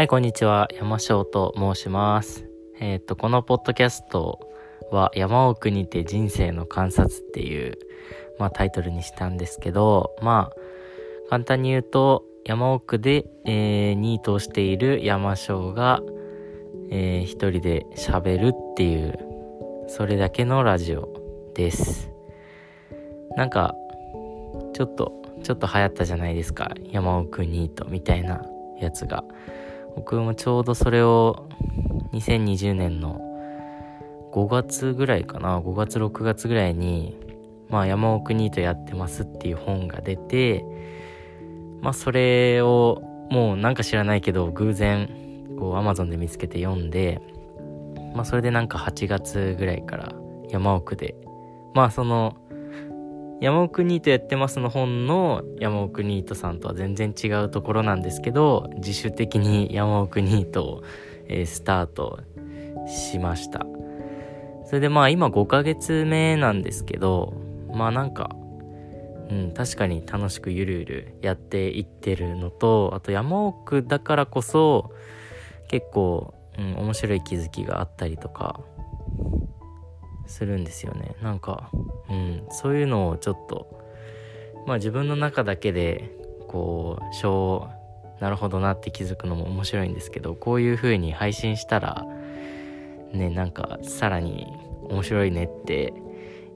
はい、こんにちは。山翔と申します。えっ、と、このポッドキャストは山奥にて人生の観察っていう、まあタイトルにしたんですけど、まあ、簡単に言うと、山奥で、えー、ニートをしている山翔が、えー、一人で喋るっていう、それだけのラジオです。なんか、ちょっと、ちょっと流行ったじゃないですか。山奥ニートみたいなやつが。僕もちょうどそれを2020年の5月ぐらいかな。5月6月ぐらいにまあ山奥ニートやってますっていう本が出てまあそれをもうなんか知らないけど偶然こう Amazon で見つけて読んでまあそれでなんか8月ぐらいから山奥でまあその山奥ニートやってますの本の山奥ニートさんとは全然違うところなんですけど自主的に山奥ニートを、えースタートしました。それでまあ今5ヶ月目なんですけどまあなんかうん確かに楽しくゆるゆるやっていってるのとあと山奥だからこそ結構、うん、面白い気づきがあったりとかするんですよね。なんかうんそういうのをちょっとまあ自分の中だけでこう小なるほどなって気づくのも面白いんですけどこういう風に配信したらねなんかさらに面白いねって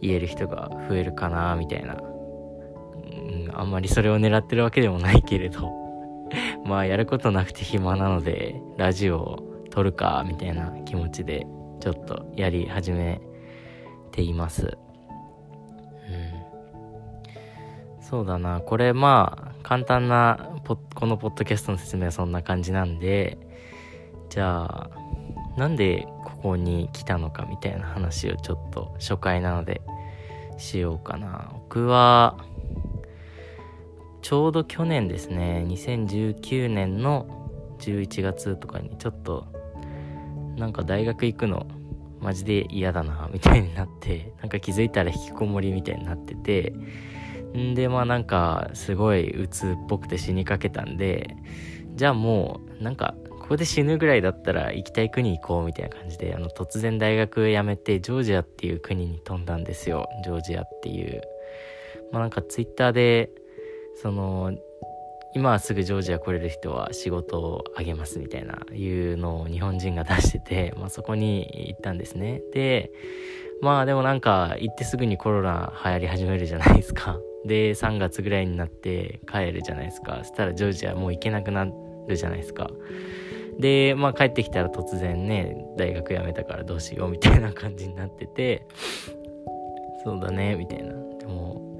言える人が増えるかなみたいな、うん、あんまりそれを狙ってるわけでもないけれど まあやることなくて暇なのでラジオを撮るかみたいな気持ちでちょっとやり始めています。うん。そうだな。これまあ簡単なポこのポッドキャストの説明はそんな感じなんでじゃあなんでここに来たのかみたいな話をちょっと初回なのでしようかな。僕はちょうど去年ですね2019年の11月とかにちょっとなんか大学行くのマジで嫌だなみたいになってなんか気づいたら引きこもりみたいになっててんでまあなんかすごい鬱っぽくて死にかけたんでじゃあもうなんかここで死ぬぐらいだったら行きたい国行こうみたいな感じであの突然大学辞めてジョージアっていう国に飛んだんですよ。ジョージアっていう。まあなんかツイッターでその今すぐジョージア来れる人は仕事をあげますみたいないうのを日本人が出してて、まあ、そこに行ったんですね。でまあでもなんか行ってすぐにコロナ流行り始めるじゃないですか。で3月ぐらいになって帰るじゃないですか。そしたらジョージアもう行けなくなるじゃないですか。でまあ帰ってきたら突然ね大学辞めたからどうしようみたいな感じになってて そうだねみたいな。でも、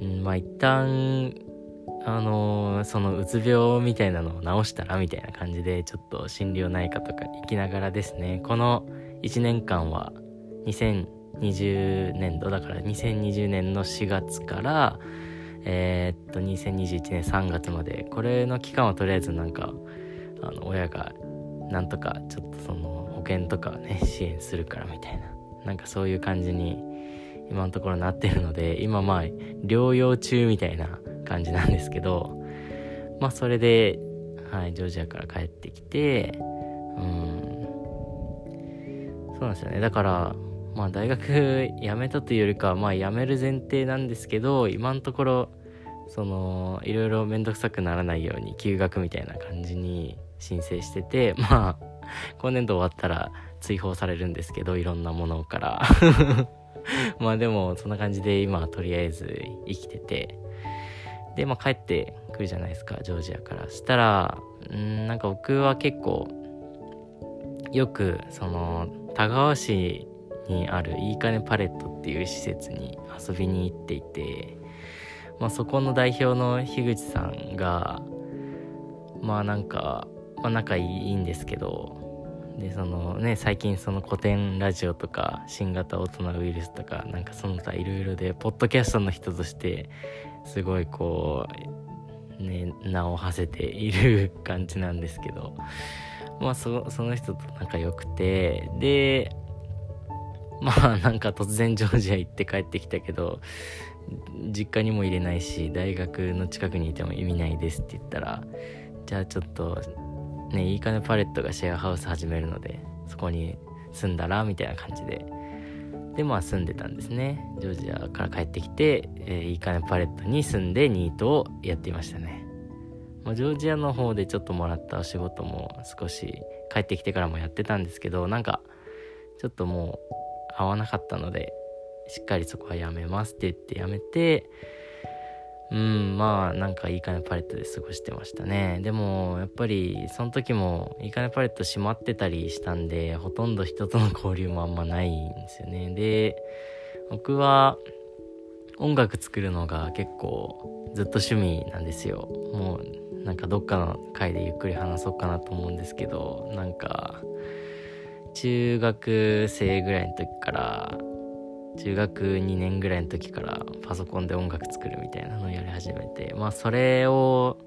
うん、まあ一旦あのーそのうつ病みたいなのを治したらみたいな感じでちょっと心療内科とか行きながらですね。この1年間は2020年度だから2020年の4月からえーっと2021年3月までこれの期間はとりあえずなんかあの親がなんとかちょっとその保険とかね支援するからみたいななんかそういう感じに今のところなってるので今まあ療養中みたいな感じなんですけどまあそれで、はい、ジョージアから帰ってきてうん。そうなんですよね。だからまあ大学辞めたというよりかまあ辞める前提なんですけど今のところそのいろいろ面倒くさくならないように休学みたいな感じに申請しててまあ今年度終わったら追放されるんですけどいろんなものから。まあでもそんな感じで今とりあえず生きててでまあ帰ってくるじゃないですかジョージアから。したらうんなんか僕は結構よくその田川市にあるいいかねパレットっていう施設に遊びに行っていてまあそこの代表の樋口さんがまあなんか、まあ、仲いいんですけどでそのね最近その古典ラジオとか新型大人ウイルスとかなんかその他いろいろでポッドキャストの人としてすごいこうね名を馳せている感じなんですけど。まあそその人と仲良くて。でまあなんか突然ジョージア行って帰ってきたけど実家にも入れないし大学の近くにいても意味ないですって言ったらじゃあちょっとねいいかねパレットがシェアハウス始めるのでそこに住んだらみたいな感じで。でまあ住んでたんですね。ジョージアから帰ってきて、えー、いい金パレットに住んでニートをやっていましたね、まあ、ジョージアの方でちょっともらったお仕事も少し帰ってきてからもやってたんですけどなんかちょっともう合わなかったのでしっかりそこはやめますって言ってやめてうんまあなんかいいかねパレットで過ごしてましたね。でもやっぱりその時もいいかねパレット閉まってたりしたんでほとんど人との交流もあんまないんですよね。で僕は音楽作るのが結構ずっと趣味なんですよ。もうなんかどっかの回でゆっくり話そうかなと思うんですけどなんか中学生ぐらいの時から中学2年ぐらいの時からパソコンで音楽作るみたいなのをやり始めてまあそれを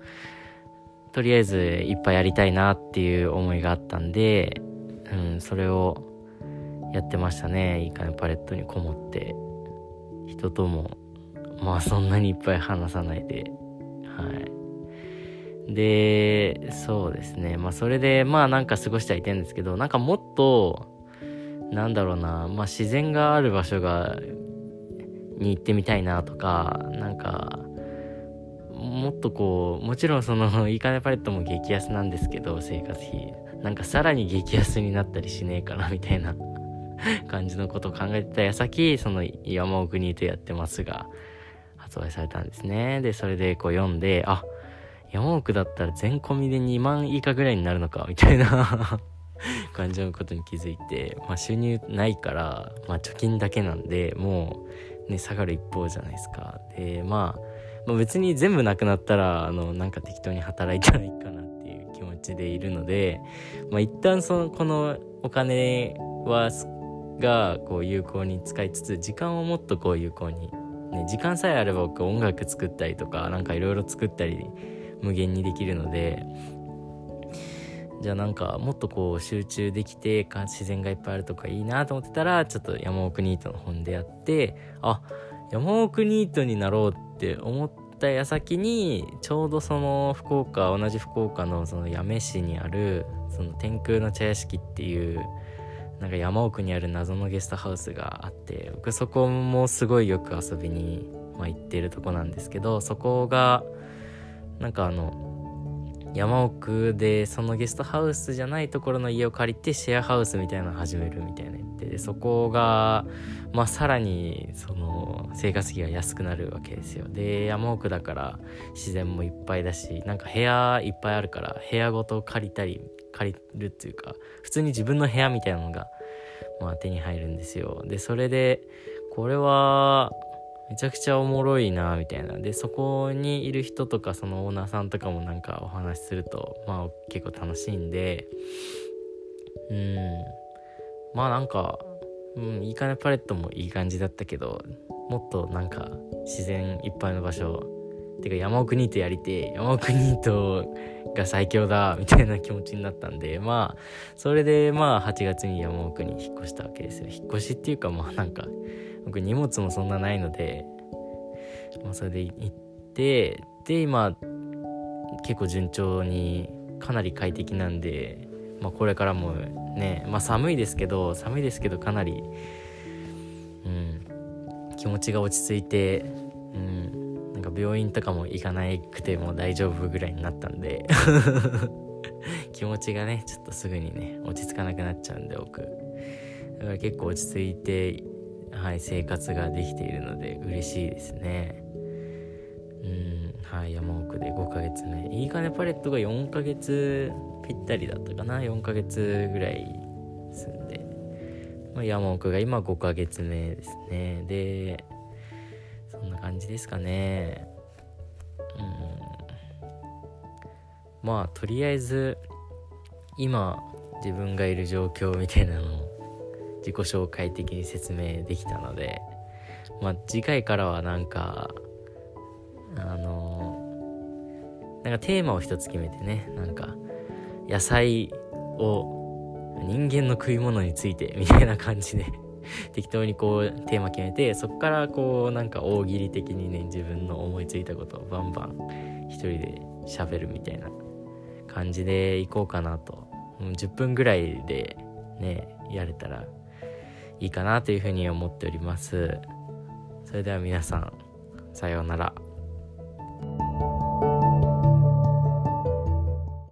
とりあえずいっぱいやりたいなっていう思いがあったんで、うん、それをやってましたね。いいかねパレットにこもって人ともまあそんなにいっぱい話さないで。はい。でそうですね。まあそれでまあなんか過ごしてはいてんですけどなんかもっとなんだろうな、まあ、自然がある場所が、に行ってみたいなとか、なんか、もっとこう、もちろんその、いいかねパレットも激安なんですけど、生活費。なんかさらに激安になったりしねえかな、みたいな 感じのことを考えてた矢先、その山奥にいてやってますが、発売されたんですね。で、それでこう読んで、あ、山奥だったら全込みで2万以下ぐらいになるのか、みたいな 感じのことに気づいて、まあ、収入ないから、まあ、貯金だけなんでもう、ね、下がる一方じゃないですか。で、まあ、まあ別に全部なくなったらあのなんか適当に働いたらいいかなっていう気持ちでいるので、まあ、一旦そのこのお金はがこう有効に使いつつ時間をもっとこう有効に、ね、時間さえあれば僕音楽作ったりとかなんかいろいろ作ったり無限にできるのでじゃあなんかもっとこう集中できて自然がいっぱいあるとかいいなと思ってたらちょっと山奥ニートの本でやってあ山奥ニートになろうって思った矢先にちょうどその福岡同じ福岡のその八女市にあるその天空の茶屋敷っていうなんか山奥にある謎のゲストハウスがあって僕そこもすごいよく遊びに、まあ、行ってるとこなんですけどそこがなんかあの山奥でそのゲストハウスじゃないところの家を借りてシェアハウスみたいなの始めるみたいな言ってでそこがまあさらにその生活費が安くなるわけですよ。で山奥だから自然もいっぱいだしなんか部屋いっぱいあるから部屋ごと借りたり借りるっていうか普通に自分の部屋みたいなのがまあ手に入るんですよ。でそれでこれはめちゃくちゃおもろいなみたいな。でそこにいる人とかそのオーナーさんとかもなんかお話しするとまあ結構楽しいんで。うん。まあなんかうんいいかねパレットもいい感じだったけどもっとなんか自然いっぱいの場所てか山奥ニートやりて山奥ニートが最強だみたいな気持ちになったんでまあそれでまあ8月に山奥に引っ越したわけですよ。引っ越しっていうかまあなんか僕荷物もそんなないので、まあ、それで行ってで今結構順調にかなり快適なんで、まあ、これからもね、まあ、寒いですけど寒いですけどかなり、うん、気持ちが落ち着いて、うん、なんか病院とかも行かなくても大丈夫ぐらいになったんで 気持ちがねちょっとすぐにね落ち着かなくなっちゃうんで僕。だから結構落ち着いてはい、生活ができているので嬉しいですね。うん、はい、山奥で5ヶ月目。いいかねパレットが4ヶ月ぴったりだったかな。4ヶ月ぐらい住んで。まあ、山奥が今5ヶ月目ですね。で、そんな感じですかね。うん。まあ、とりあえず、今、自分がいる状況みたいなのを自己紹介的に説明できたので、まあ、次回からはなんかあのなんかテーマを一つ決めてねなんか野菜を人間の食い物についてみたいな感じで 適当にこうテーマ決めてそこからこうなんか大喜利的にね自分の思いついたことをバンバン一人で喋るみたいな感じでいこうかなと。10分ぐらいでねやれたらいいかなというふうに思っております。それでは皆さんさようなら。